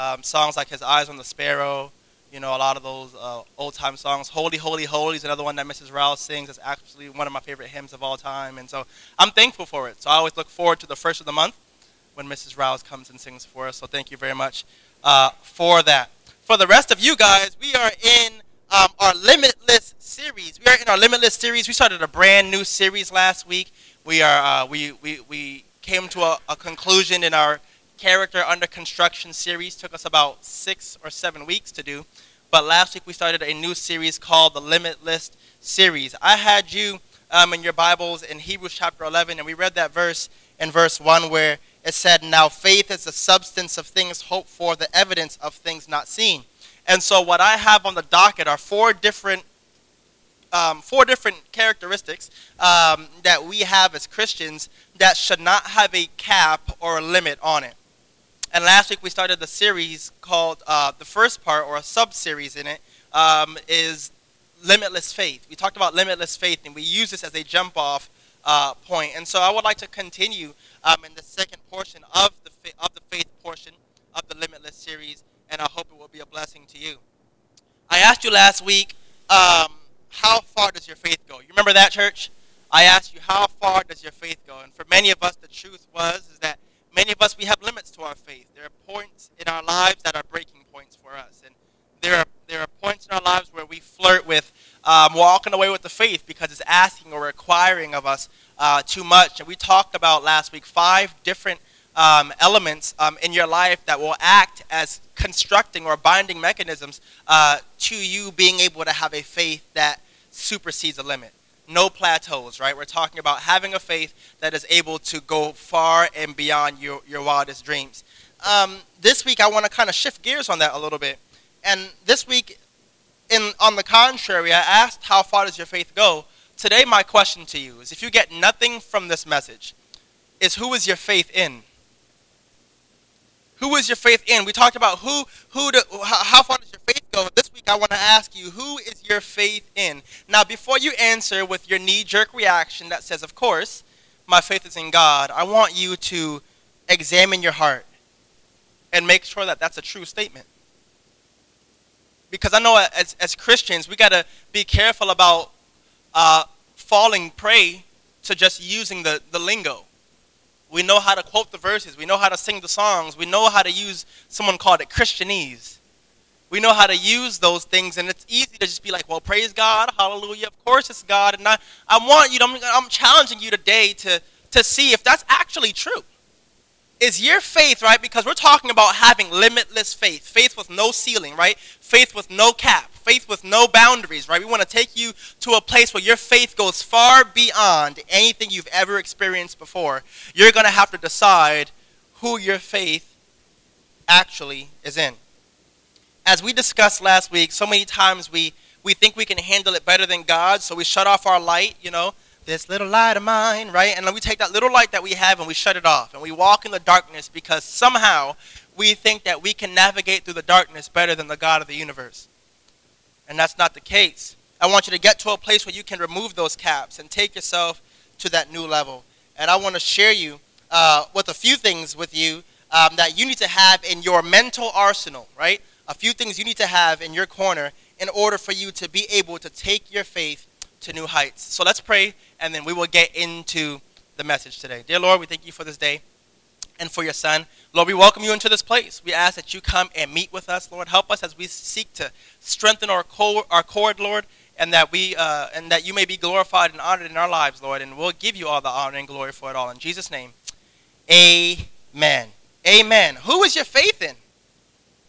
Um, songs like His Eyes on the Sparrow, you know, a lot of those uh, old time songs. Holy, Holy, Holy is another one that Mrs. Rouse sings. It's actually one of my favorite hymns of all time. And so I'm thankful for it. So I always look forward to the first of the month when Mrs. Rouse comes and sings for us. So thank you very much uh, for that. For the rest of you guys, we are in um, our Limitless series. We are in our Limitless series. We started a brand new series last week. We are uh, we, we, we came to a, a conclusion in our character under construction series. Took us about six or seven weeks to do. But last week we started a new series called the Limitless series. I had you um, in your Bibles in Hebrews chapter 11, and we read that verse in verse 1 where it said, Now faith is the substance of things hoped for, the evidence of things not seen. And so what I have on the docket are four different um, four different characteristics um, that we have as Christians that should not have a cap or a limit on it. And last week we started the series called uh, the first part, or a sub series in it, um, is limitless faith. We talked about limitless faith, and we use this as a jump off uh, point. And so I would like to continue um, in the second portion of the fa- of the faith portion of the limitless series, and I hope it will be a blessing to you. I asked you last week, um, how far does your faith go? You remember that, church? I asked you, how far does your faith go? And for many of us, the truth was is that many of us, we have limits to our faith. There are points in our lives that are breaking points for us. And there are, there are points in our lives where we flirt with um, walking away with the faith because it's asking or requiring of us uh, too much. And we talked about last week five different um, elements um, in your life that will act as constructing or binding mechanisms uh, to you being able to have a faith that supersedes a limit no plateaus, right? We're talking about having a faith that is able to go far and beyond your, your wildest dreams. Um, this week, I want to kind of shift gears on that a little bit. And this week, in, on the contrary, I asked, How far does your faith go? Today, my question to you is if you get nothing from this message, is who is your faith in? Who is your faith in? We talked about who, who, to, how far does your faith go? This week I want to ask you, who is your faith in? Now, before you answer with your knee-jerk reaction that says, "Of course, my faith is in God," I want you to examine your heart and make sure that that's a true statement. Because I know as, as Christians, we got to be careful about uh, falling prey to just using the, the lingo. We know how to quote the verses. We know how to sing the songs. We know how to use, someone called it Christianese. We know how to use those things, and it's easy to just be like, well, praise God, hallelujah, of course it's God. And I, I want you to, I'm, I'm challenging you today to, to see if that's actually true is your faith, right? Because we're talking about having limitless faith, faith with no ceiling, right? Faith with no cap, faith with no boundaries, right? We want to take you to a place where your faith goes far beyond anything you've ever experienced before. You're going to have to decide who your faith actually is in. As we discussed last week, so many times we, we think we can handle it better than God, so we shut off our light, you know this little light of mine, right? And then we take that little light that we have and we shut it off. And we walk in the darkness because somehow we think that we can navigate through the darkness better than the God of the universe. And that's not the case. I want you to get to a place where you can remove those caps and take yourself to that new level. And I want to share you uh, with a few things with you um, that you need to have in your mental arsenal, right? A few things you need to have in your corner in order for you to be able to take your faith to new heights. So let's pray, and then we will get into the message today. Dear Lord, we thank you for this day and for your son. Lord, we welcome you into this place. We ask that you come and meet with us, Lord. Help us as we seek to strengthen our cord, our cord Lord, and that we uh, and that you may be glorified and honored in our lives, Lord. And we'll give you all the honor and glory for it all in Jesus' name. Amen. Amen. Who is your faith in?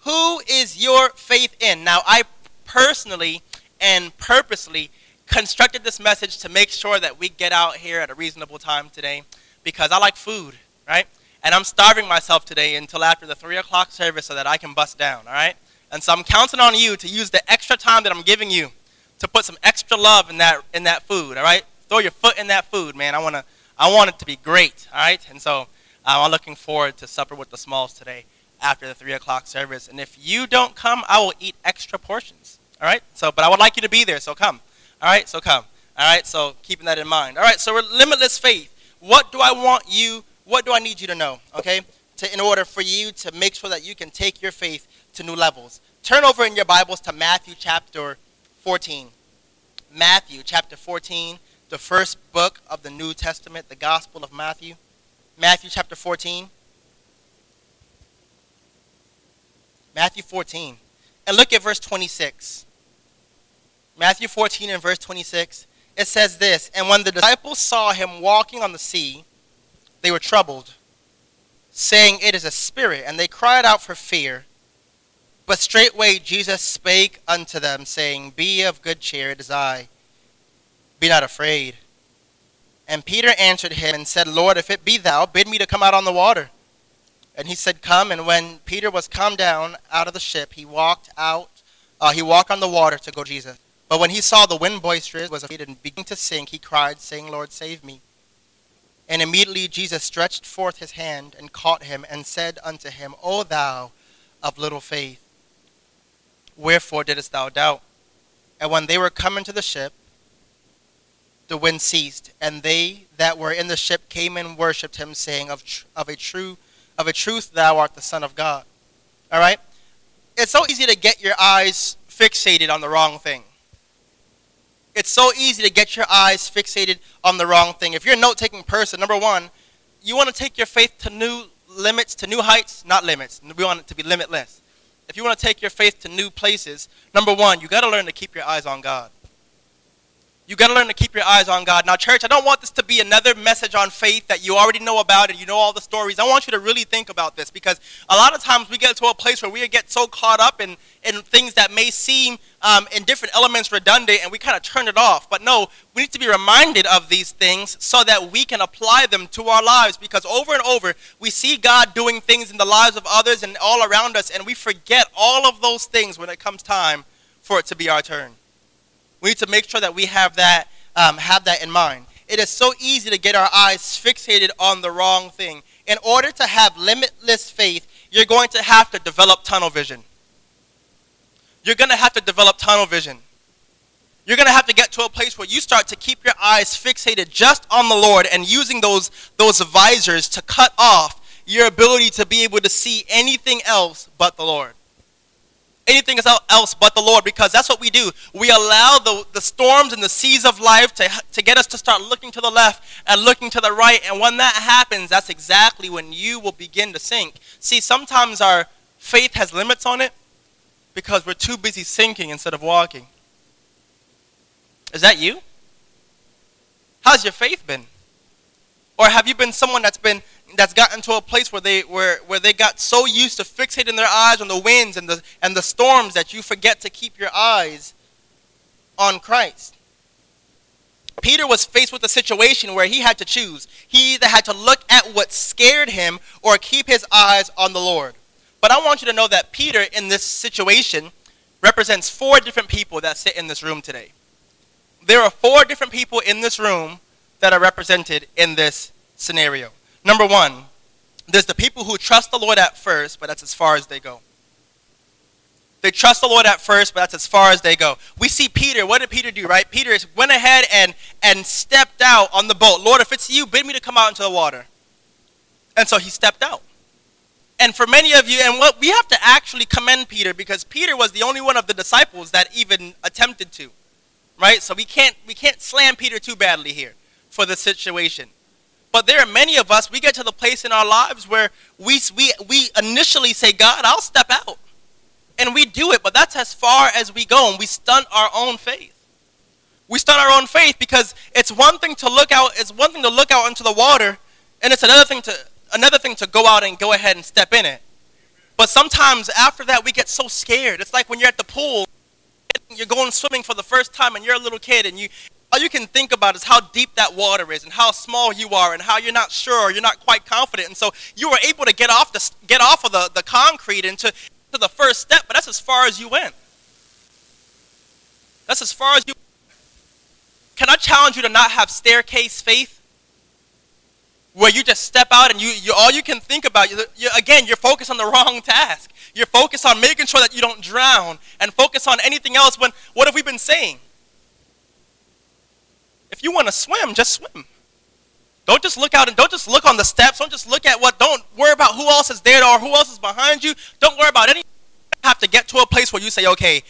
Who is your faith in? Now, I personally and purposely constructed this message to make sure that we get out here at a reasonable time today because I like food, right? And I'm starving myself today until after the 3 o'clock service so that I can bust down, all right? And so I'm counting on you to use the extra time that I'm giving you to put some extra love in that, in that food, all right? Throw your foot in that food, man. I, wanna, I want it to be great, all right? And so uh, I'm looking forward to supper with the smalls today after the 3 o'clock service. And if you don't come, I will eat extra portions, all right? So, but I would like you to be there, so come. All right, so come. All right, so keeping that in mind. All right, so we're limitless faith. What do I want you, what do I need you to know? Okay? to, in order for you to make sure that you can take your faith to new levels. Turn over in your Bibles to Matthew chapter 14. Matthew chapter 14, the first book of the New Testament, the Gospel of Matthew. Matthew chapter 14. Matthew 14. And look at verse 26. Matthew 14 and verse 26. It says this And when the disciples saw him walking on the sea, they were troubled, saying, It is a spirit. And they cried out for fear. But straightway Jesus spake unto them, saying, Be of good cheer, it is I. Be not afraid. And Peter answered him and said, Lord, if it be thou, bid me to come out on the water. And he said, Come. And when Peter was come down out of the ship, he walked out, uh, he walked on the water to go Jesus. But when he saw the wind boisterous, was afraid and beginning to sink, he cried, saying, Lord, save me. And immediately Jesus stretched forth his hand and caught him and said unto him, O thou of little faith, wherefore didst thou doubt? And when they were come into the ship, the wind ceased, and they that were in the ship came and worshipped him, saying, Of, tr- of a true, of a truth, thou art the Son of God. All right. It's so easy to get your eyes fixated on the wrong thing. It's so easy to get your eyes fixated on the wrong thing. If you're a note-taking person, number one, you want to take your faith to new limits, to new heights, not limits. We want it to be limitless. If you want to take your faith to new places, number one, you got to learn to keep your eyes on God. You got to learn to keep your eyes on God. Now, church, I don't want this to be another message on faith that you already know about and you know all the stories. I want you to really think about this because a lot of times we get to a place where we get so caught up in, in things that may seem um, in different elements redundant and we kind of turn it off. But no, we need to be reminded of these things so that we can apply them to our lives because over and over we see God doing things in the lives of others and all around us and we forget all of those things when it comes time for it to be our turn. We need to make sure that we have that, um, have that in mind. It is so easy to get our eyes fixated on the wrong thing. In order to have limitless faith, you're going to have to develop tunnel vision. You're going to have to develop tunnel vision. You're going to have to get to a place where you start to keep your eyes fixated just on the Lord and using those, those visors to cut off your ability to be able to see anything else but the Lord anything else but the Lord because that's what we do. We allow the, the storms and the seas of life to, to get us to start looking to the left and looking to the right. And when that happens, that's exactly when you will begin to sink. See, sometimes our faith has limits on it because we're too busy sinking instead of walking. Is that you? How's your faith been? Or have you been someone that's been that's gotten to a place where they where, where they got so used to fixating their eyes on the winds and the and the storms that you forget to keep your eyes on Christ. Peter was faced with a situation where he had to choose. He either had to look at what scared him or keep his eyes on the Lord. But I want you to know that Peter in this situation represents four different people that sit in this room today. There are four different people in this room that are represented in this scenario. Number one, there's the people who trust the Lord at first, but that's as far as they go. They trust the Lord at first, but that's as far as they go. We see Peter. What did Peter do, right? Peter went ahead and, and stepped out on the boat. Lord, if it's you, bid me to come out into the water. And so he stepped out. And for many of you, and what we have to actually commend Peter because Peter was the only one of the disciples that even attempted to. Right? So we can't we can't slam Peter too badly here for the situation. But there are many of us, we get to the place in our lives where we, we, we initially say, God, I'll step out. And we do it, but that's as far as we go, and we stunt our own faith. We stunt our own faith because it's one thing to look out, it's one thing to look out into the water, and it's another thing to another thing to go out and go ahead and step in it. But sometimes after that we get so scared. It's like when you're at the pool, you're going swimming for the first time and you're a little kid and you all you can think about is how deep that water is and how small you are and how you're not sure, you're not quite confident. And so you were able to get off, the, get off of the, the concrete into to the first step, but that's as far as you went. That's as far as you Can I challenge you to not have staircase faith? Where you just step out and you, you all you can think about, you, you, again, you're focused on the wrong task. You're focused on making sure that you don't drown and focus on anything else when what have we been saying? If you want to swim, just swim. Don't just look out and don't just look on the steps. Don't just look at what, don't worry about who else is there or who else is behind you. Don't worry about any. Have to get to a place where you say, okay,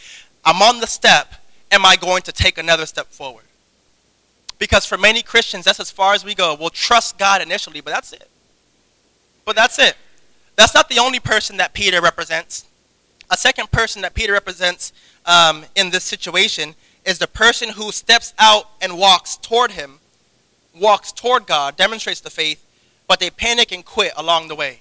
I'm on the step. Am I going to take another step forward? Because for many Christians, that's as far as we go. We'll trust God initially, but that's it. But that's it. That's not the only person that Peter represents. A second person that Peter represents um, in this situation is the person who steps out and walks toward him walks toward God, demonstrates the faith, but they panic and quit along the way.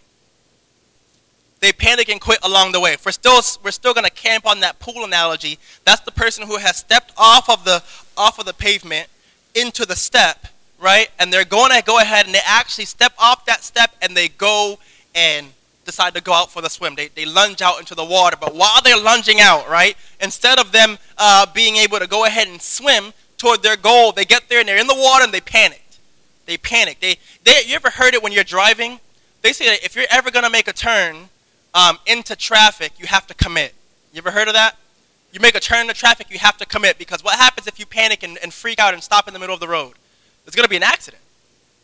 They panic and quit along the way. We're still we're still going to camp on that pool analogy. That's the person who has stepped off of the off of the pavement into the step, right? And they're going to go ahead and they actually step off that step and they go and decide to go out for the swim. They, they lunge out into the water. But while they're lunging out, right, instead of them uh, being able to go ahead and swim toward their goal, they get there and they're in the water and they panic. They panic. They, they, you ever heard it when you're driving? They say that if you're ever going to make a turn um, into traffic, you have to commit. You ever heard of that? You make a turn into traffic, you have to commit because what happens if you panic and, and freak out and stop in the middle of the road? There's going to be an accident.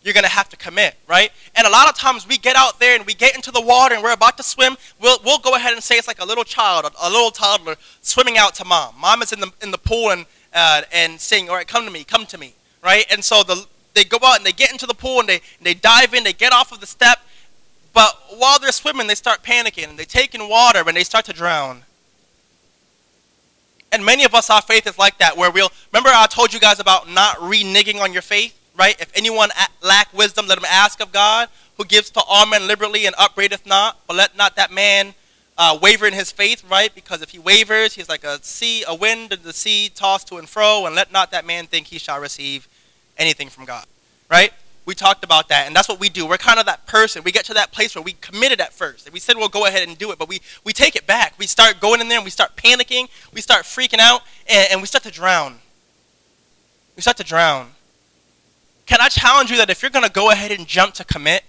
You're going to have to commit, right? And a lot of times we get out there and we get into the water and we're about to swim. We'll, we'll go ahead and say it's like a little child, a, a little toddler swimming out to mom. Mom is in the, in the pool and, uh, and saying, all right, come to me, come to me, right? And so the, they go out and they get into the pool and they, and they dive in, they get off of the step. But while they're swimming, they start panicking and they take in water and they start to drown. And many of us, our faith is like that, where we'll, remember I told you guys about not reneging on your faith, right? If anyone lack wisdom, let him ask of God, who gives to all men liberally and upbraideth not, but let not that man uh, waver in his faith, right? Because if he wavers, he's like a sea, a wind in the sea tossed to and fro, and let not that man think he shall receive anything from God, right? We talked about that, and that's what we do. We're kind of that person. We get to that place where we committed at first, and we said we'll go ahead and do it, but we, we take it back. We start going in there, and we start panicking, we start freaking out, and, and we start to drown. We start to drown. Can I challenge you that if you're going to go ahead and jump to commit,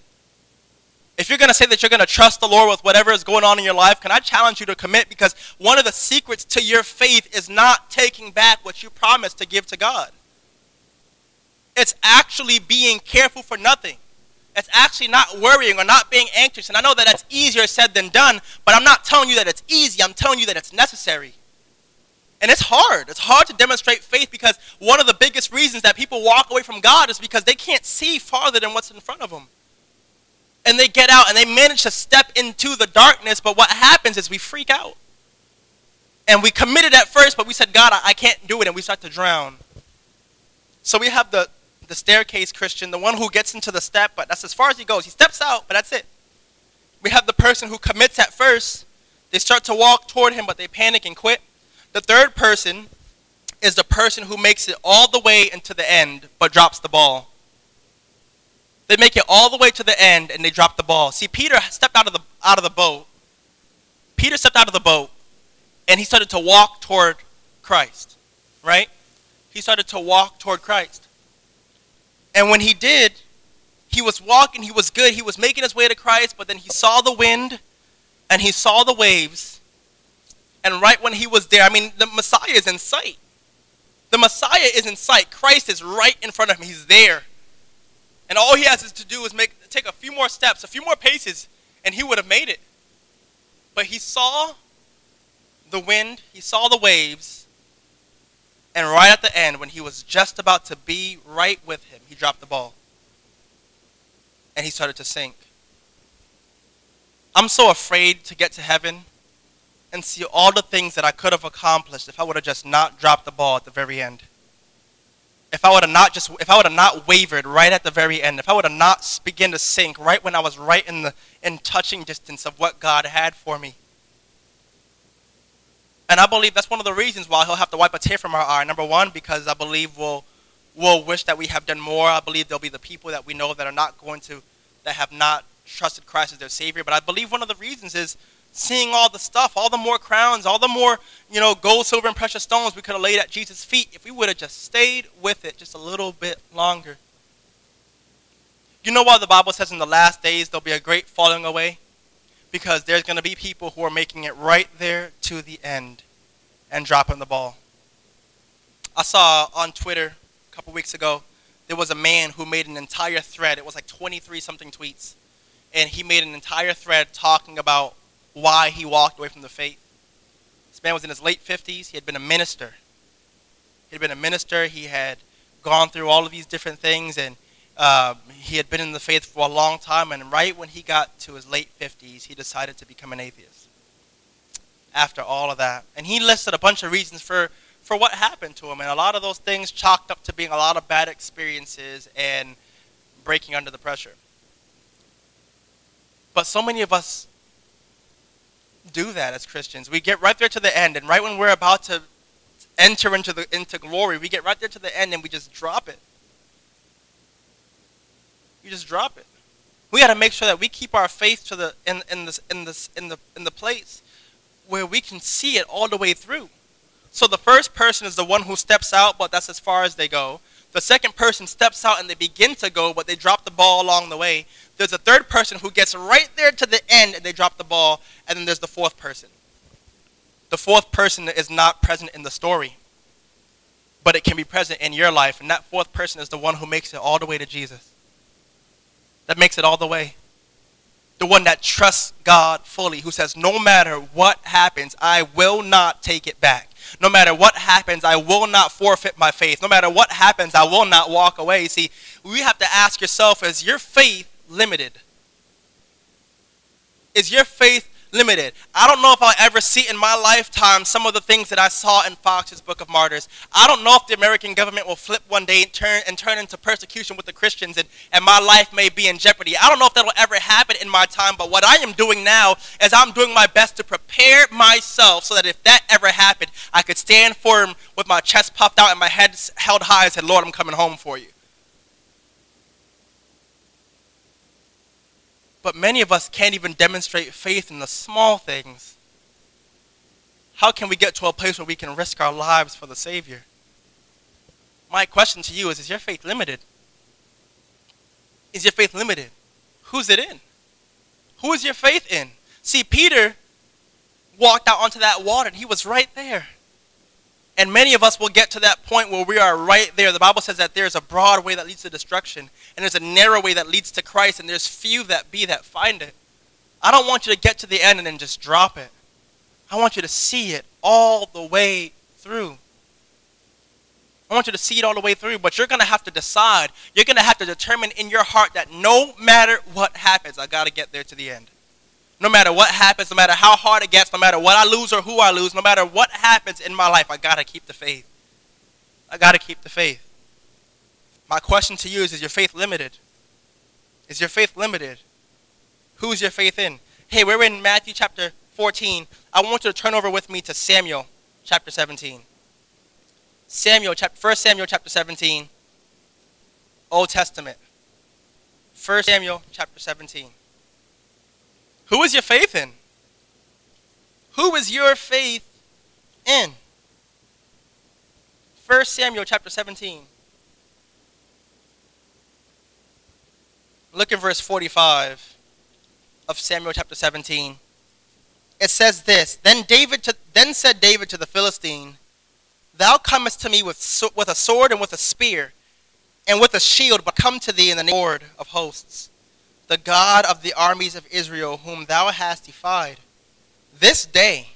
if you're going to say that you're going to trust the Lord with whatever is going on in your life, can I challenge you to commit? Because one of the secrets to your faith is not taking back what you promised to give to God. It's actually being careful for nothing. It's actually not worrying or not being anxious. And I know that that's easier said than done, but I'm not telling you that it's easy. I'm telling you that it's necessary. And it's hard. It's hard to demonstrate faith because one of the biggest reasons that people walk away from God is because they can't see farther than what's in front of them. And they get out and they manage to step into the darkness, but what happens is we freak out. And we committed at first, but we said, God, I, can't do it, and we start to drown. So we have the, the staircase Christian, the one who gets into the step, but that's as far as he goes. He steps out, but that's it. We have the person who commits at first. They start to walk toward him, but they panic and quit. The third person is the person who makes it all the way into the end, but drops the ball. They make it all the way to the end and they drop the ball. See, Peter stepped out of the out of the boat. Peter stepped out of the boat and he started to walk toward Christ. Right? He started to walk toward Christ. And when he did, he was walking, he was good, he was making his way to Christ, but then he saw the wind and he saw the waves. And right when he was there, I mean, the Messiah is in sight. The Messiah is in sight. Christ is right in front of him. He's there. And all he has to do is make, take a few more steps, a few more paces, and he would have made it. But he saw the wind, he saw the waves, and right at the end, when he was just about to be right with him, he dropped the ball. And he started to sink. I'm so afraid to get to heaven and see all the things that I could have accomplished if I would have just not dropped the ball at the very end. If I would have not just if I would have not wavered right at the very end, if I would have not begun to sink right when I was right in the in touching distance of what God had for me. And I believe that's one of the reasons why he'll have to wipe a tear from our eye. Number one, because I believe we'll, we'll wish that we have done more. I believe there'll be the people that we know that are not going to, that have not trusted Christ as their Savior. But I believe one of the reasons is seeing all the stuff, all the more crowns, all the more, you know, gold, silver, and precious stones we could have laid at Jesus' feet if we would have just stayed with it just a little bit longer. You know why the Bible says in the last days there'll be a great falling away? because there's going to be people who are making it right there to the end and dropping the ball. I saw on Twitter a couple weeks ago there was a man who made an entire thread. It was like 23 something tweets. And he made an entire thread talking about why he walked away from the faith. This man was in his late 50s. He had been a minister. He had been a minister. He had gone through all of these different things, and uh, he had been in the faith for a long time. And right when he got to his late 50s, he decided to become an atheist. After all of that, and he listed a bunch of reasons for for what happened to him, and a lot of those things chalked up to being a lot of bad experiences and breaking under the pressure. But so many of us do that as Christians. We get right there to the end, and right when we're about to enter into the into glory, we get right there to the end and we just drop it. You just drop it. We got to make sure that we keep our faith to the in in this in this in the in the place where we can see it all the way through. So the first person is the one who steps out, but that's as far as they go. The second person steps out and they begin to go, but they drop the ball along the way. There's a third person who gets right there to the end and they drop the ball, and then there's the fourth person. The fourth person is not present in the story, but it can be present in your life, and that fourth person is the one who makes it all the way to Jesus. That makes it all the way. The one that trusts God fully, who says, No matter what happens, I will not take it back. No matter what happens, I will not forfeit my faith. No matter what happens, I will not walk away. See, we have to ask yourself is your faith limited? Is your faith limited. I don't know if I'll ever see in my lifetime some of the things that I saw in Fox's Book of Martyrs. I don't know if the American government will flip one day and turn, and turn into persecution with the Christians and, and my life may be in jeopardy. I don't know if that'll ever happen in my time, but what I am doing now is I'm doing my best to prepare myself so that if that ever happened, I could stand firm with my chest puffed out and my head held high and said, Lord, I'm coming home for you. But many of us can't even demonstrate faith in the small things. How can we get to a place where we can risk our lives for the Savior? My question to you is Is your faith limited? Is your faith limited? Who's it in? Who is your faith in? See, Peter walked out onto that water and he was right there. And many of us will get to that point where we are right there. The Bible says that there's a broad way that leads to destruction, and there's a narrow way that leads to Christ, and there's few that be that find it. I don't want you to get to the end and then just drop it. I want you to see it all the way through. I want you to see it all the way through, but you're going to have to decide. You're going to have to determine in your heart that no matter what happens, I got to get there to the end. No matter what happens, no matter how hard it gets, no matter what I lose or who I lose, no matter what happens in my life, I got to keep the faith. I got to keep the faith. My question to you is Is your faith limited? Is your faith limited? Who's your faith in? Hey, we're in Matthew chapter 14. I want you to turn over with me to Samuel chapter 17. Samuel, chapter, 1 Samuel chapter 17, Old Testament. 1 Samuel chapter 17. Who is your faith in? Who is your faith in? 1 Samuel chapter 17. Look in verse 45 of Samuel chapter 17. It says this Then, David to, then said David to the Philistine, Thou comest to me with, with a sword and with a spear and with a shield, but come to thee in the name of the Lord of hosts the God of the armies of Israel, whom thou hast defied. This day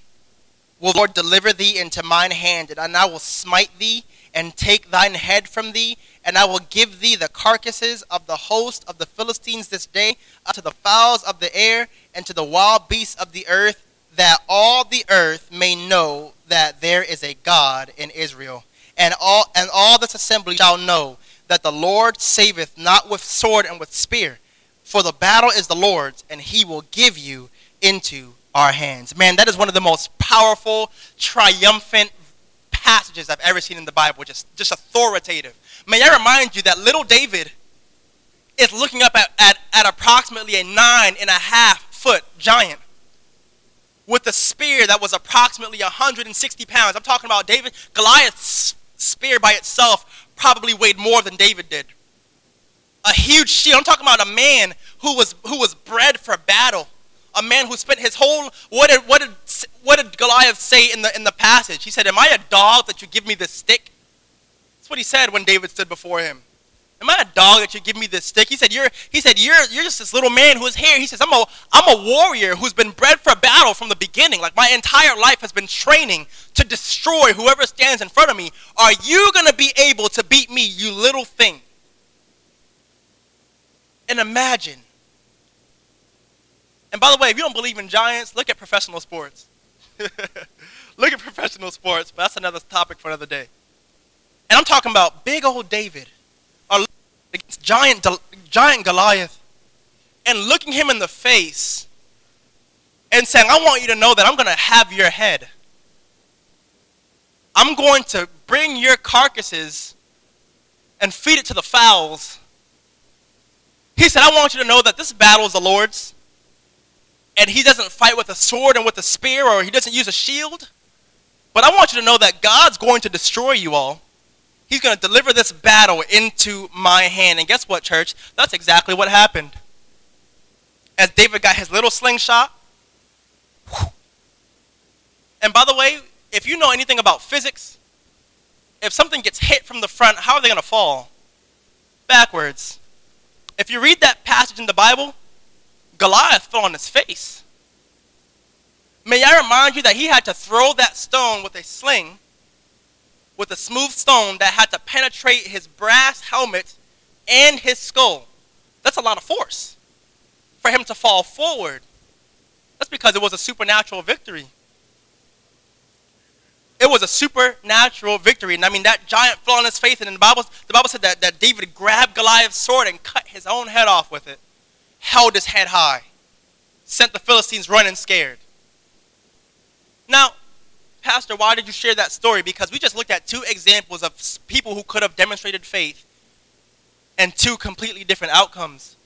will the Lord deliver thee into mine hand, and I will smite thee and take thine head from thee, and I will give thee the carcasses of the host of the Philistines this day unto the fowls of the air and to the wild beasts of the earth, that all the earth may know that there is a God in Israel. And all and all this assembly shall know that the Lord saveth not with sword and with spear for the battle is the Lord's, and he will give you into our hands. Man, that is one of the most powerful, triumphant passages I've ever seen in the Bible, just, just authoritative. May I remind you that little David is looking up at, at, at approximately a nine and a half foot giant with a spear that was approximately 160 pounds. I'm talking about David, Goliath's spear by itself probably weighed more than David did a huge shield. I'm talking about a man who was who was bred for battle. A man who spent his whole what did what did what did Goliath say in the in the passage? He said, "Am I a dog that you give me this stick?" That's what he said when David stood before him. Am I a dog that you give me this stick? He said, You're he said, You're you're just this little man who is here. He says, I'm a I'm a warrior who's been bred for battle from the beginning. Like my entire life has been training to destroy whoever stands in front of me. Are you gonna be able to beat me, you little thing? And imagine. And by the way, if you don't believe in giants, look at professional sports. look at professional sports, but that's another topic for another day. And I'm talking about big old David against giant, giant Goliath and looking him in the face and saying, I want you to know that I'm going to have your head. I'm going to bring your carcasses and feed it to the fowls. He said, I want you to know that this battle is the Lord's. And he doesn't fight with a sword and with a spear, or he doesn't use a shield. But I want you to know that God's going to destroy you all. He's going to deliver this battle into my hand. And guess what, church? That's exactly what happened. As David got his little slingshot. And by the way, if you know anything about physics, if something gets hit from the front, how are they going to fall? Backwards. If you read that passage in the Bible, Goliath fell on his face. May I remind you that he had to throw that stone with a sling with a smooth stone that had to penetrate his brass helmet and his skull. That's a lot of force for him to fall forward. That's because it was a supernatural victory. It was a supernatural victory. And I mean, that giant fell on his face, and the Bible, the Bible said that, that David grabbed Goliath's sword and cut his own head off with it, held his head high, sent the Philistines running scared. Now, Pastor, why did you share that story? Because we just looked at two examples of people who could have demonstrated faith and two completely different outcomes.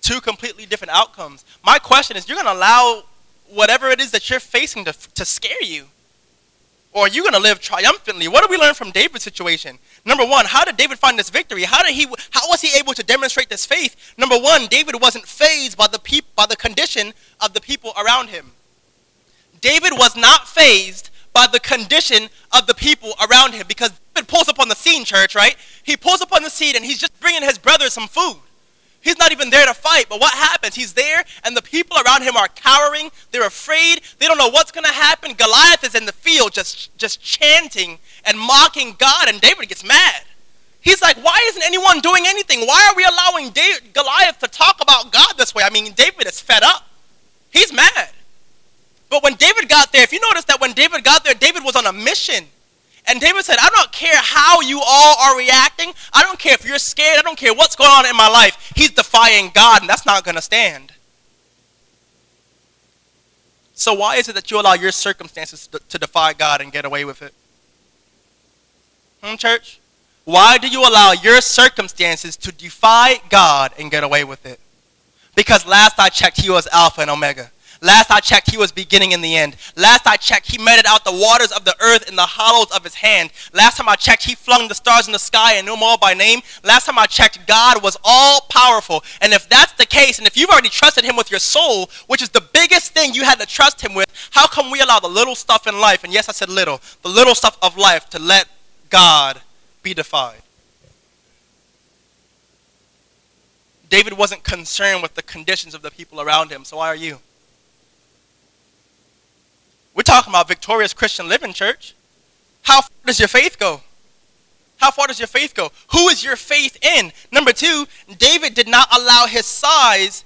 Two completely different outcomes. My question is you're going to allow whatever it is that you're facing to, to scare you? Or are you going to live triumphantly? What do we learn from David's situation? Number one, how did David find this victory? How did he? How was he able to demonstrate this faith? Number one, David wasn't fazed by the peop, by the condition of the people around him. David was not fazed by the condition of the people around him because David pulls up on the scene, church, right? He pulls up on the scene and he's just bringing his brothers some food. He's not even there to fight, but what happens? He's there, and the people around him are cowering. They're afraid. They don't know what's going to happen. Goliath is in the field just, just chanting and mocking God, and David gets mad. He's like, Why isn't anyone doing anything? Why are we allowing David, Goliath to talk about God this way? I mean, David is fed up. He's mad. But when David got there, if you notice that when David got there, David was on a mission. And David said, I don't care how you all are reacting. I don't care if you're scared. I don't care what's going on in my life. He's defying God, and that's not going to stand. So, why is it that you allow your circumstances to defy God and get away with it? Hmm, church? Why do you allow your circumstances to defy God and get away with it? Because last I checked, He was Alpha and Omega. Last I checked, he was beginning in the end. Last I checked, he meted out the waters of the earth in the hollows of his hand. Last time I checked, he flung the stars in the sky and knew them all by name. Last time I checked, God was all powerful. And if that's the case, and if you've already trusted him with your soul, which is the biggest thing you had to trust him with, how come we allow the little stuff in life, and yes, I said little, the little stuff of life to let God be defied? David wasn't concerned with the conditions of the people around him, so why are you? We're talking about victorious Christian living, church. How far does your faith go? How far does your faith go? Who is your faith in? Number two, David did not allow his size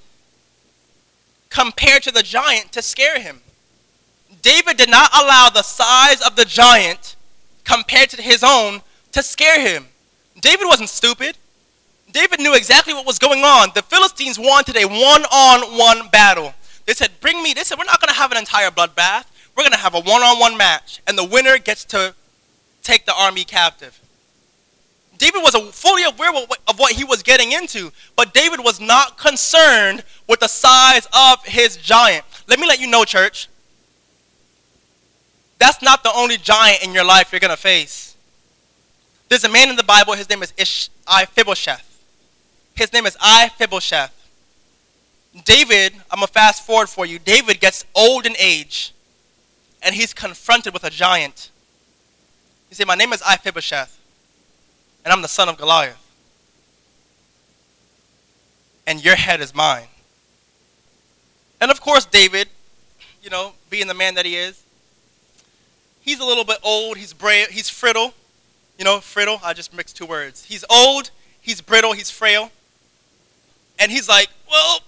compared to the giant to scare him. David did not allow the size of the giant compared to his own to scare him. David wasn't stupid. David knew exactly what was going on. The Philistines wanted a one on one battle. They said, Bring me. They said, We're not going to have an entire bloodbath we're going to have a one on one match, and the winner gets to take the army captive. David was fully aware of what he was getting into, but David was not concerned with the size of his giant. Let me let you know, church. That's not the only giant in your life you're going to face. There's a man in the Bible, his name is Ish, Iphibosheff. His name is Iphibosheff. David, I'm going to fast forward for you. David gets old in age and he's confronted with a giant. He said, My name is Iphibosheath. and I'm the son of Goliath. And your head is mine. And of course, David, you know, being the man that he is, he's a little bit old, he's bra- he's friddle. You know, friddle, I just mixed two words. He's old, he's brittle, he's frail. And he's like, well,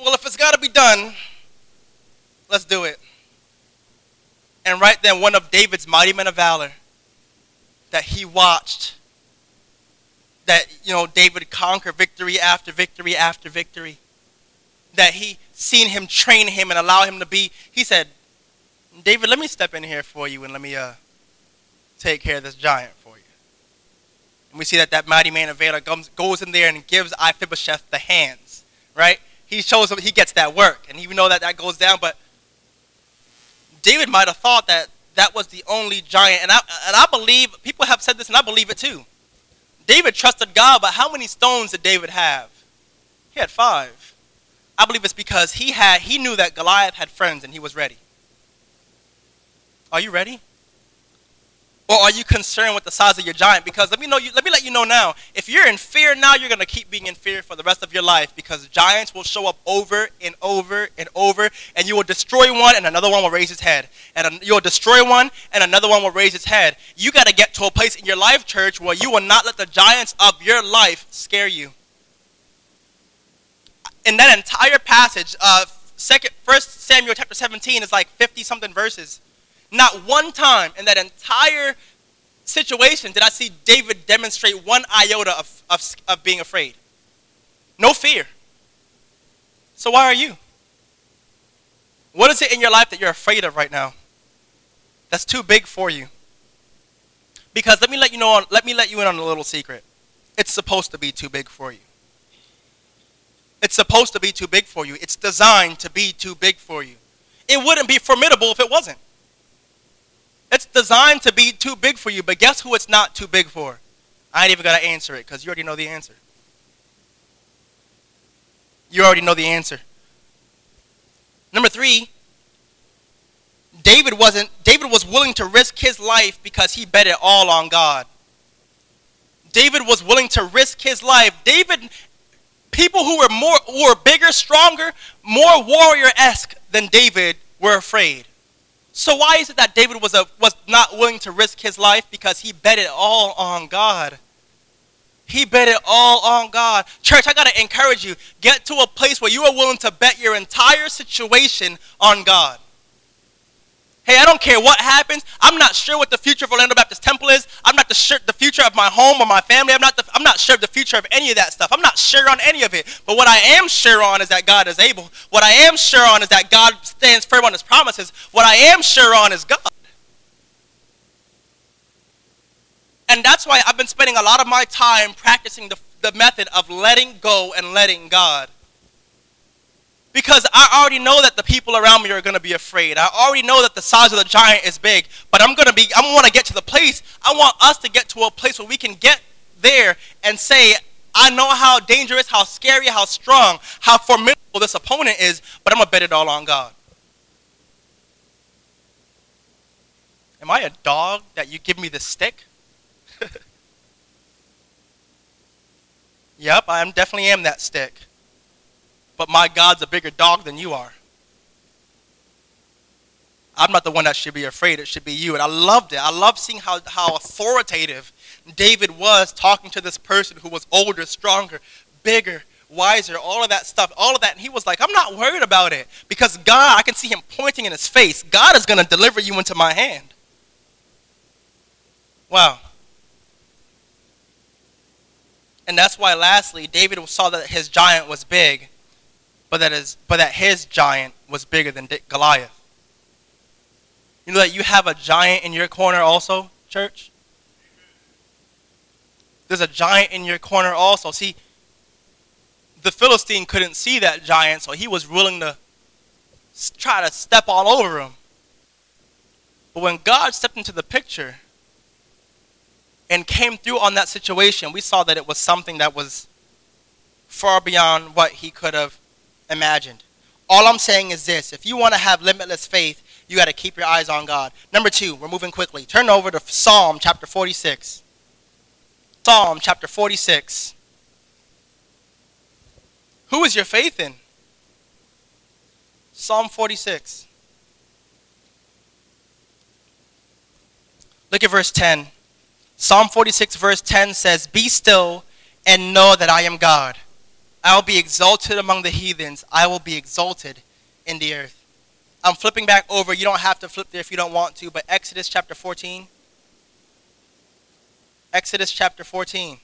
well, if it's got to be done, let's do it. And right then, one of David's mighty men of valor that he watched, that, you know, David conquer victory after victory after victory, that he seen him train him and allow him to be, he said, David, let me step in here for you and let me uh, take care of this giant for you. And we see that that mighty man of valor comes, goes in there and gives Mephibosheth the hands, right? He shows him, he gets that work. And even though that that goes down, but David might have thought that that was the only giant. And I, and I believe, people have said this and I believe it too. David trusted God, but how many stones did David have? He had five. I believe it's because he had he knew that Goliath had friends and he was ready. Are you ready? Or are you concerned with the size of your giant? Because let me know you, let me let you know now. If you're in fear now, you're gonna keep being in fear for the rest of your life because giants will show up over and over and over, and you will destroy one, and another one will raise its head, and you'll destroy one, and another one will raise its head. You got to get to a place in your life, church, where you will not let the giants of your life scare you. In that entire passage, uh, second, First Samuel chapter 17 is like 50 something verses. Not one time in that entire situation did I see David demonstrate one iota of, of, of being afraid. No fear. So why are you? What is it in your life that you're afraid of right now? That's too big for you. Because let me let you know on, let me let you in on a little secret. It's supposed to be too big for you. It's supposed to be too big for you. It's designed to be too big for you. It wouldn't be formidable if it wasn't. It's designed to be too big for you, but guess who it's not too big for? I ain't even got to answer it because you already know the answer. You already know the answer. Number three, David wasn't David was willing to risk his life because he bet it all on God. David was willing to risk his life. David people who were more who were bigger, stronger, more warrior-esque than David were afraid. So why is it that David was, a, was not willing to risk his life? Because he bet it all on God. He bet it all on God. Church, I got to encourage you. Get to a place where you are willing to bet your entire situation on God. Hey, I don't care what happens. I'm not sure what the future of Orlando Baptist Temple is. I'm not the, sure, the future of my home or my family. I'm not, the, I'm not sure of the future of any of that stuff. I'm not sure on any of it. But what I am sure on is that God is able. What I am sure on is that God stands firm on his promises. What I am sure on is God. And that's why I've been spending a lot of my time practicing the, the method of letting go and letting God. Because I already know that the people around me are going to be afraid. I already know that the size of the giant is big. But I'm going to be, I want to get to the place, I want us to get to a place where we can get there and say, I know how dangerous, how scary, how strong, how formidable this opponent is, but I'm going to bet it all on God. Am I a dog that you give me the stick? yep, I definitely am that stick but my God's a bigger dog than you are. I'm not the one that should be afraid. It should be you. And I loved it. I loved seeing how, how authoritative David was talking to this person who was older, stronger, bigger, wiser, all of that stuff, all of that. And he was like, I'm not worried about it because God, I can see him pointing in his face. God is going to deliver you into my hand. Wow. And that's why, lastly, David saw that his giant was big but that, is, but that his giant was bigger than Goliath. You know that you have a giant in your corner also, church? There's a giant in your corner also. See, the Philistine couldn't see that giant, so he was willing to try to step all over him. But when God stepped into the picture and came through on that situation, we saw that it was something that was far beyond what he could have imagined. All I'm saying is this if you want to have limitless faith, you got to keep your eyes on God. Number two, we're moving quickly. Turn over to Psalm chapter 46. Psalm chapter 46. Who is your faith in? Psalm 46. Look at verse 10. Psalm 46, verse 10 says, Be still and know that I am God. I will be exalted among the heathens, I will be exalted in the earth. I'm flipping back over. You don't have to flip there if you don't want to, but Exodus chapter 14. Exodus chapter 14.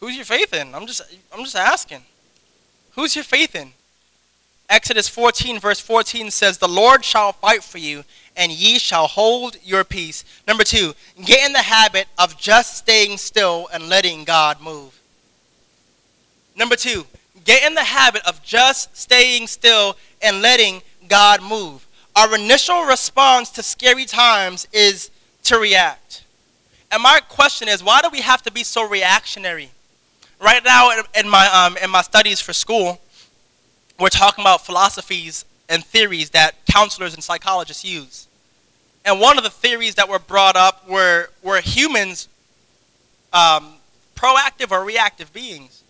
Who's your faith in? I'm just I'm just asking. Who's your faith in? Exodus 14 verse 14 says, "The Lord shall fight for you, and ye shall hold your peace." Number 2, get in the habit of just staying still and letting God move. Number 2, get in the habit of just staying still and letting God move. Our initial response to scary times is to react. And my question is, why do we have to be so reactionary? Right now, in my, um, in my studies for school, we're talking about philosophies and theories that counselors and psychologists use. And one of the theories that were brought up were, were humans um, proactive or reactive beings.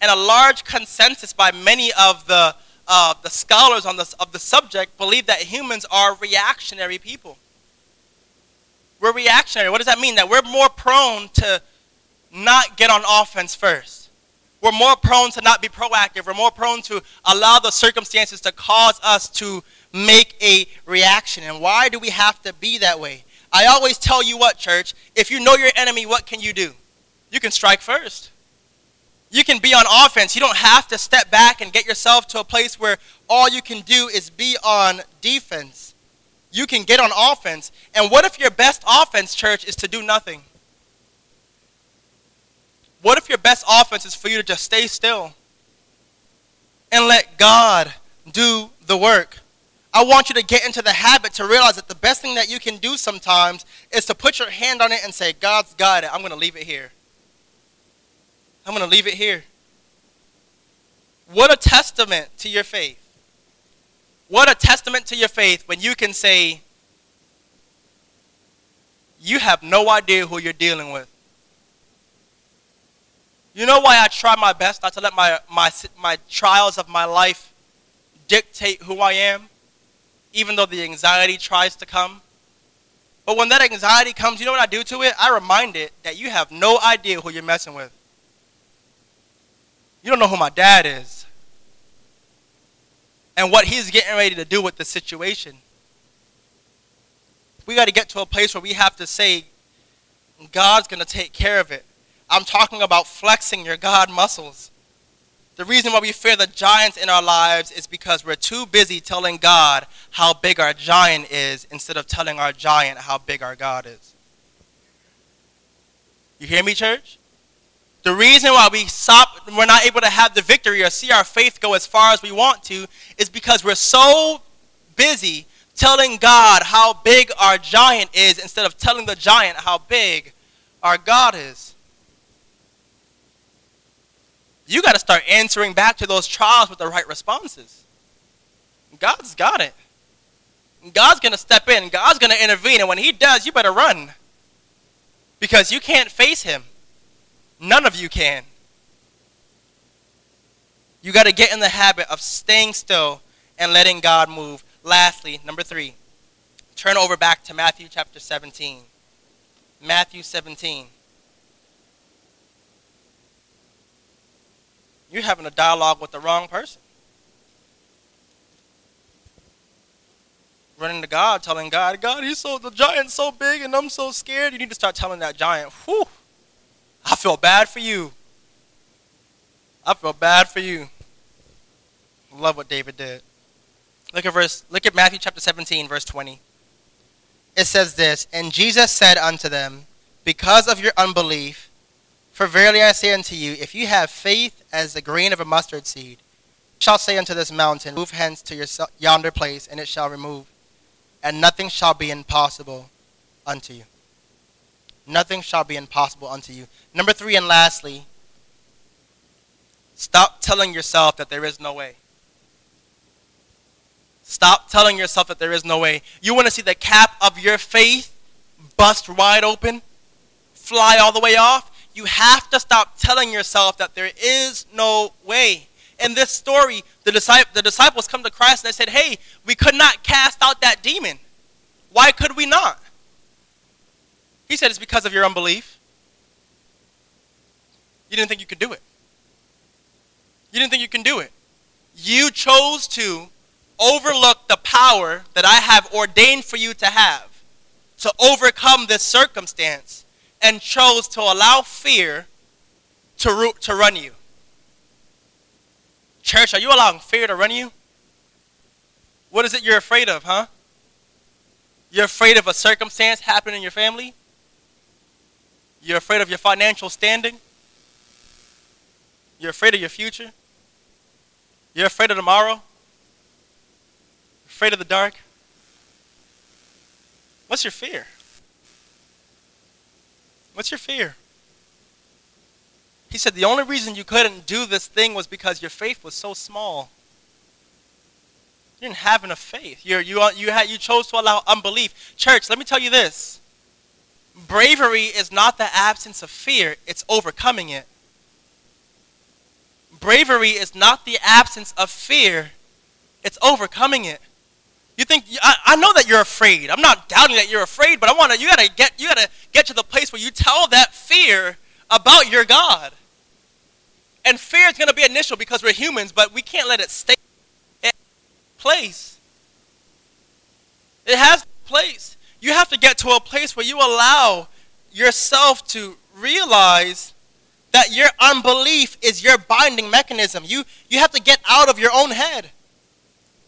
And a large consensus by many of the, uh, the scholars on this, of the subject believe that humans are reactionary people. We're reactionary. What does that mean? That we're more prone to not get on offense first. We're more prone to not be proactive. We're more prone to allow the circumstances to cause us to make a reaction. And why do we have to be that way? I always tell you what, church, if you know your enemy, what can you do? You can strike first. You can be on offense. You don't have to step back and get yourself to a place where all you can do is be on defense. You can get on offense. And what if your best offense, church, is to do nothing? What if your best offense is for you to just stay still and let God do the work? I want you to get into the habit to realize that the best thing that you can do sometimes is to put your hand on it and say, God's got it. I'm going to leave it here. I'm going to leave it here. What a testament to your faith. What a testament to your faith when you can say, you have no idea who you're dealing with. You know why I try my best not to let my, my, my trials of my life dictate who I am, even though the anxiety tries to come? But when that anxiety comes, you know what I do to it? I remind it that you have no idea who you're messing with. You don't know who my dad is and what he's getting ready to do with the situation. We got to get to a place where we have to say, God's going to take care of it. I'm talking about flexing your God muscles. The reason why we fear the giants in our lives is because we're too busy telling God how big our giant is instead of telling our giant how big our God is. You hear me, church? The reason why we stop, we're not able to have the victory or see our faith go as far as we want to is because we're so busy telling God how big our giant is instead of telling the giant how big our God is you got to start answering back to those trials with the right responses. God's got it. God's going to step in. God's going to intervene. And when He does, you better run. Because you can't face Him. None of you can. You got to get in the habit of staying still and letting God move. Lastly, number three, turn over back to Matthew chapter 17. Matthew 17. You're having a dialogue with the wrong person. Running to God, telling God, God, he's so the giant's so big and I'm so scared. You need to start telling that giant, whew, I feel bad for you. I feel bad for you. Love what David did. Look at verse look at Matthew chapter 17, verse 20. It says this, and Jesus said unto them, Because of your unbelief, for verily I say unto you, if you have faith as the grain of a mustard seed, shall say unto this mountain, Move hence to your yonder place, and it shall remove, and nothing shall be impossible unto you. Nothing shall be impossible unto you. Number three, and lastly, stop telling yourself that there is no way. Stop telling yourself that there is no way. You want to see the cap of your faith bust wide open, fly all the way off? You have to stop telling yourself that there is no way. In this story, the, the disciples come to Christ and they said, Hey, we could not cast out that demon. Why could we not? He said, It's because of your unbelief. You didn't think you could do it. You didn't think you can do it. You chose to overlook the power that I have ordained for you to have to overcome this circumstance and chose to allow fear to, to run you. Church, are you allowing fear to run you? What is it you're afraid of, huh? You're afraid of a circumstance happening in your family? You're afraid of your financial standing? You're afraid of your future? You're afraid of tomorrow? Afraid of the dark? What's your fear? What's your fear? He said the only reason you couldn't do this thing was because your faith was so small. You didn't have enough faith. you you, you, had, you chose to allow unbelief. Church, let me tell you this bravery is not the absence of fear, it's overcoming it. Bravery is not the absence of fear, it's overcoming it. You think I, I know that you're afraid. I'm not doubting that you're afraid, but I want to you got to get you got to get to the place where you tell that fear about your God. And fear is going to be initial because we're humans, but we can't let it stay in place. It has place. You have to get to a place where you allow yourself to realize that your unbelief is your binding mechanism. You, you have to get out of your own head.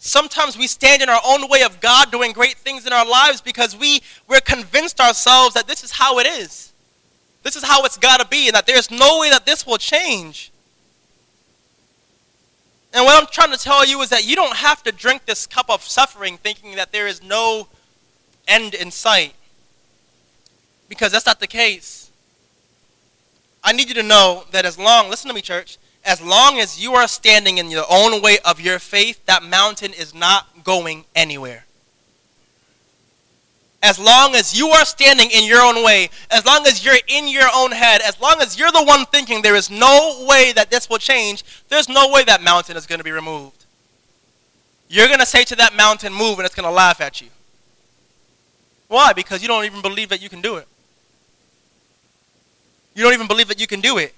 Sometimes we stand in our own way of God doing great things in our lives because we, we're convinced ourselves that this is how it is. This is how it's got to be, and that there's no way that this will change. And what I'm trying to tell you is that you don't have to drink this cup of suffering thinking that there is no end in sight. Because that's not the case. I need you to know that as long, listen to me, church, as long as you are standing in your own way of your faith, that mountain is not going anywhere. As long as you are standing in your own way, as long as you're in your own head, as long as you're the one thinking there is no way that this will change, there's no way that mountain is going to be removed. You're going to say to that mountain, move, and it's going to laugh at you. Why? Because you don't even believe that you can do it. You don't even believe that you can do it.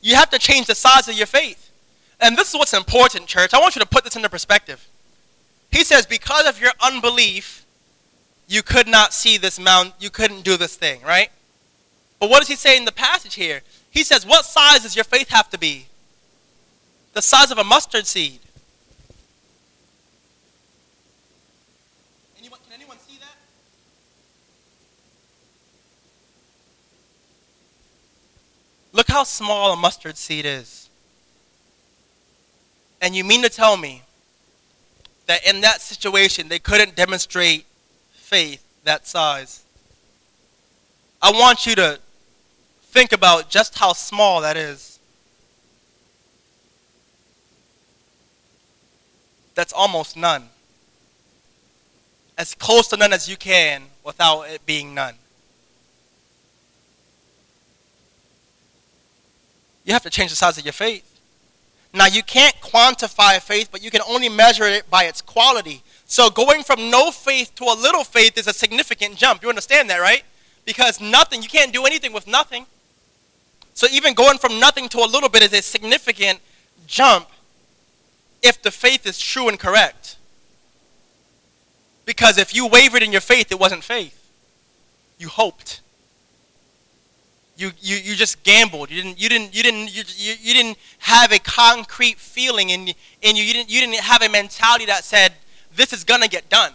You have to change the size of your faith. And this is what's important, church. I want you to put this into perspective. He says, because of your unbelief, you could not see this mountain, you couldn't do this thing, right? But what does he say in the passage here? He says, What size does your faith have to be? The size of a mustard seed. Look how small a mustard seed is. And you mean to tell me that in that situation they couldn't demonstrate faith that size? I want you to think about just how small that is. That's almost none. As close to none as you can without it being none. You have to change the size of your faith. Now, you can't quantify faith, but you can only measure it by its quality. So, going from no faith to a little faith is a significant jump. You understand that, right? Because nothing, you can't do anything with nothing. So, even going from nothing to a little bit is a significant jump if the faith is true and correct. Because if you wavered in your faith, it wasn't faith, you hoped you, you, you just gambled. You didn't, you didn't, you didn't, you, you, didn't have a concrete feeling in, in you. You didn't, you didn't have a mentality that said, this is going to get done.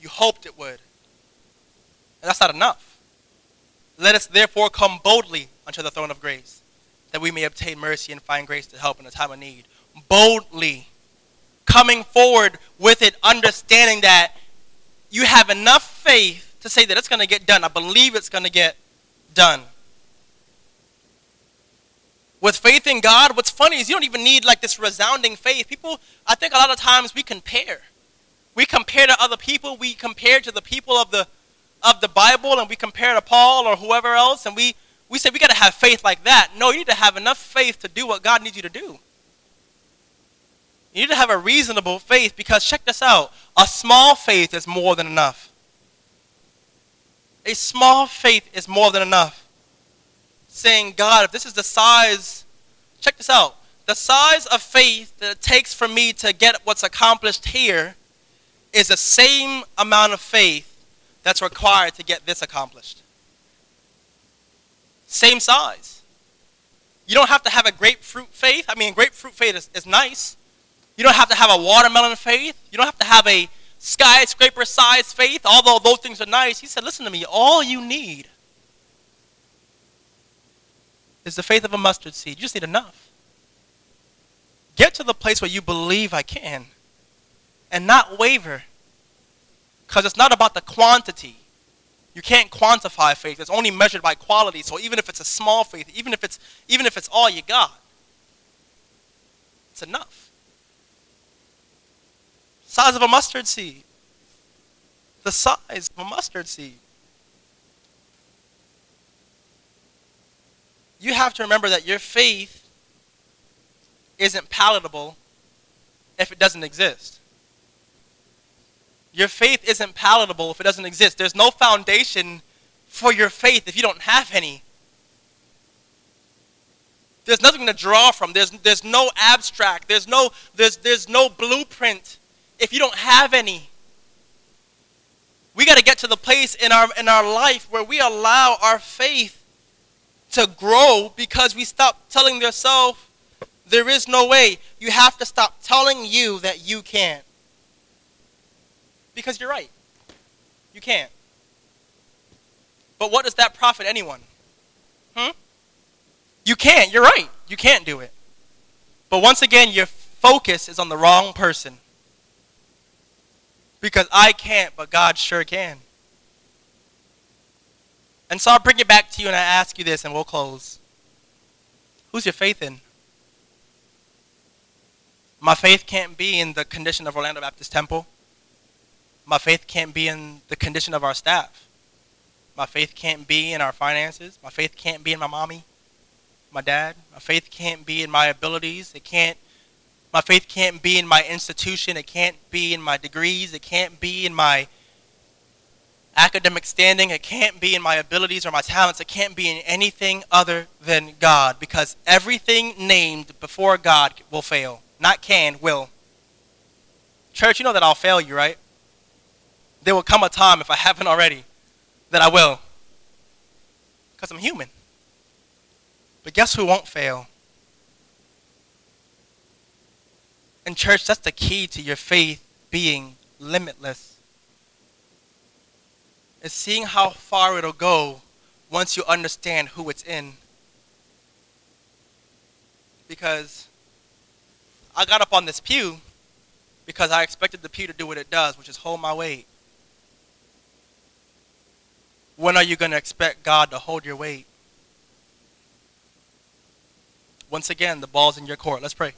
You hoped it would. And that's not enough. Let us therefore come boldly unto the throne of grace, that we may obtain mercy and find grace to help in a time of need. Boldly. Coming forward with it, understanding that you have enough faith to say that it's going to get done. I believe it's going to get done. with faith in God, what's funny is you don't even need like this resounding faith. People, I think a lot of times we compare. We compare to other people. We compare to the people of the of the Bible, and we compare to Paul or whoever else, and we we say we got to have faith like that. No, you need to have enough faith to do what God needs you to do. You need to have a reasonable faith because check this out: a small faith is more than enough. A small faith is more than enough saying, God, if this is the size, check this out. The size of faith that it takes for me to get what's accomplished here is the same amount of faith that's required to get this accomplished. Same size. You don't have to have a grapefruit faith. I mean, grapefruit faith is, is nice. You don't have to have a watermelon faith. You don't have to have a skyscraper sized faith, although those things are nice. He said, listen to me, all you need is the faith of a mustard seed. You just need enough. Get to the place where you believe I can and not waver. Because it's not about the quantity. You can't quantify faith. It's only measured by quality. So even if it's a small faith, even if it's even if it's all you got, it's enough. Size of a mustard seed. The size of a mustard seed. you have to remember that your faith isn't palatable if it doesn't exist. Your faith isn't palatable if it doesn't exist. There's no foundation for your faith if you don't have any. There's nothing to draw from. There's, there's no abstract. There's no, there's, there's no blueprint if you don't have any. We got to get to the place in our, in our life where we allow our faith to grow because we stop telling ourselves there is no way. You have to stop telling you that you can't. Because you're right. You can't. But what does that profit anyone? Hmm? You can't. You're right. You can't do it. But once again, your focus is on the wrong person. Because I can't, but God sure can. And so I'll bring it back to you and I ask you this and we'll close. Who's your faith in? My faith can't be in the condition of Orlando Baptist Temple. My faith can't be in the condition of our staff. My faith can't be in our finances. My faith can't be in my mommy, my dad. My faith can't be in my abilities. It can't my faith can't be in my institution. It can't be in my degrees. It can't be in my academic standing. It can't be in my abilities or my talents. It can't be in anything other than God because everything named before God will fail. Not can, will. Church, you know that I'll fail you, right? There will come a time, if I haven't already, that I will. Because I'm human. But guess who won't fail? And, church, that's the key to your faith being limitless is seeing how far it'll go once you understand who it's in. Because I got up on this pew because I expected the pew to do what it does, which is hold my weight. When are you going to expect God to hold your weight? Once again, the ball's in your court. Let's pray.